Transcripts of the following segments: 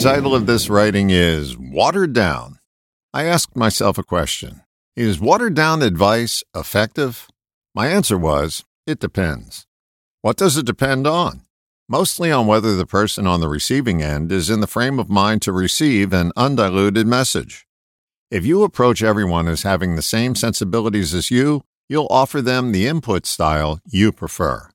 title of this writing is Watered Down. I asked myself a question Is watered down advice effective? My answer was It depends. What does it depend on? Mostly on whether the person on the receiving end is in the frame of mind to receive an undiluted message. If you approach everyone as having the same sensibilities as you, you'll offer them the input style you prefer.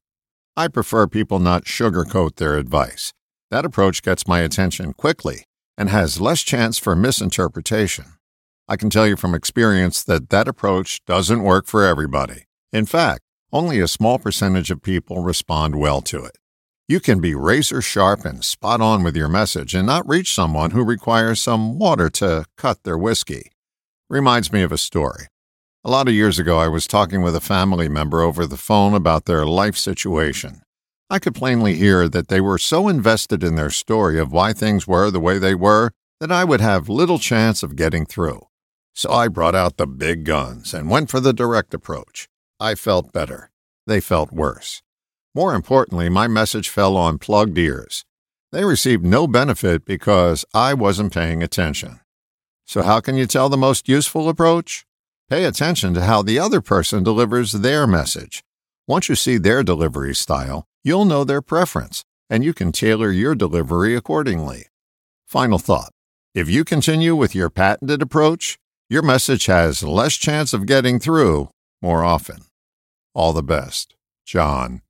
I prefer people not sugarcoat their advice. That approach gets my attention quickly and has less chance for misinterpretation. I can tell you from experience that that approach doesn't work for everybody. In fact, only a small percentage of people respond well to it. You can be razor sharp and spot on with your message and not reach someone who requires some water to cut their whiskey. Reminds me of a story. A lot of years ago, I was talking with a family member over the phone about their life situation. I could plainly hear that they were so invested in their story of why things were the way they were that I would have little chance of getting through. So I brought out the big guns and went for the direct approach. I felt better. They felt worse. More importantly, my message fell on plugged ears. They received no benefit because I wasn't paying attention. So, how can you tell the most useful approach? Pay attention to how the other person delivers their message. Once you see their delivery style, you'll know their preference, and you can tailor your delivery accordingly. Final thought if you continue with your patented approach, your message has less chance of getting through more often. All the best, John.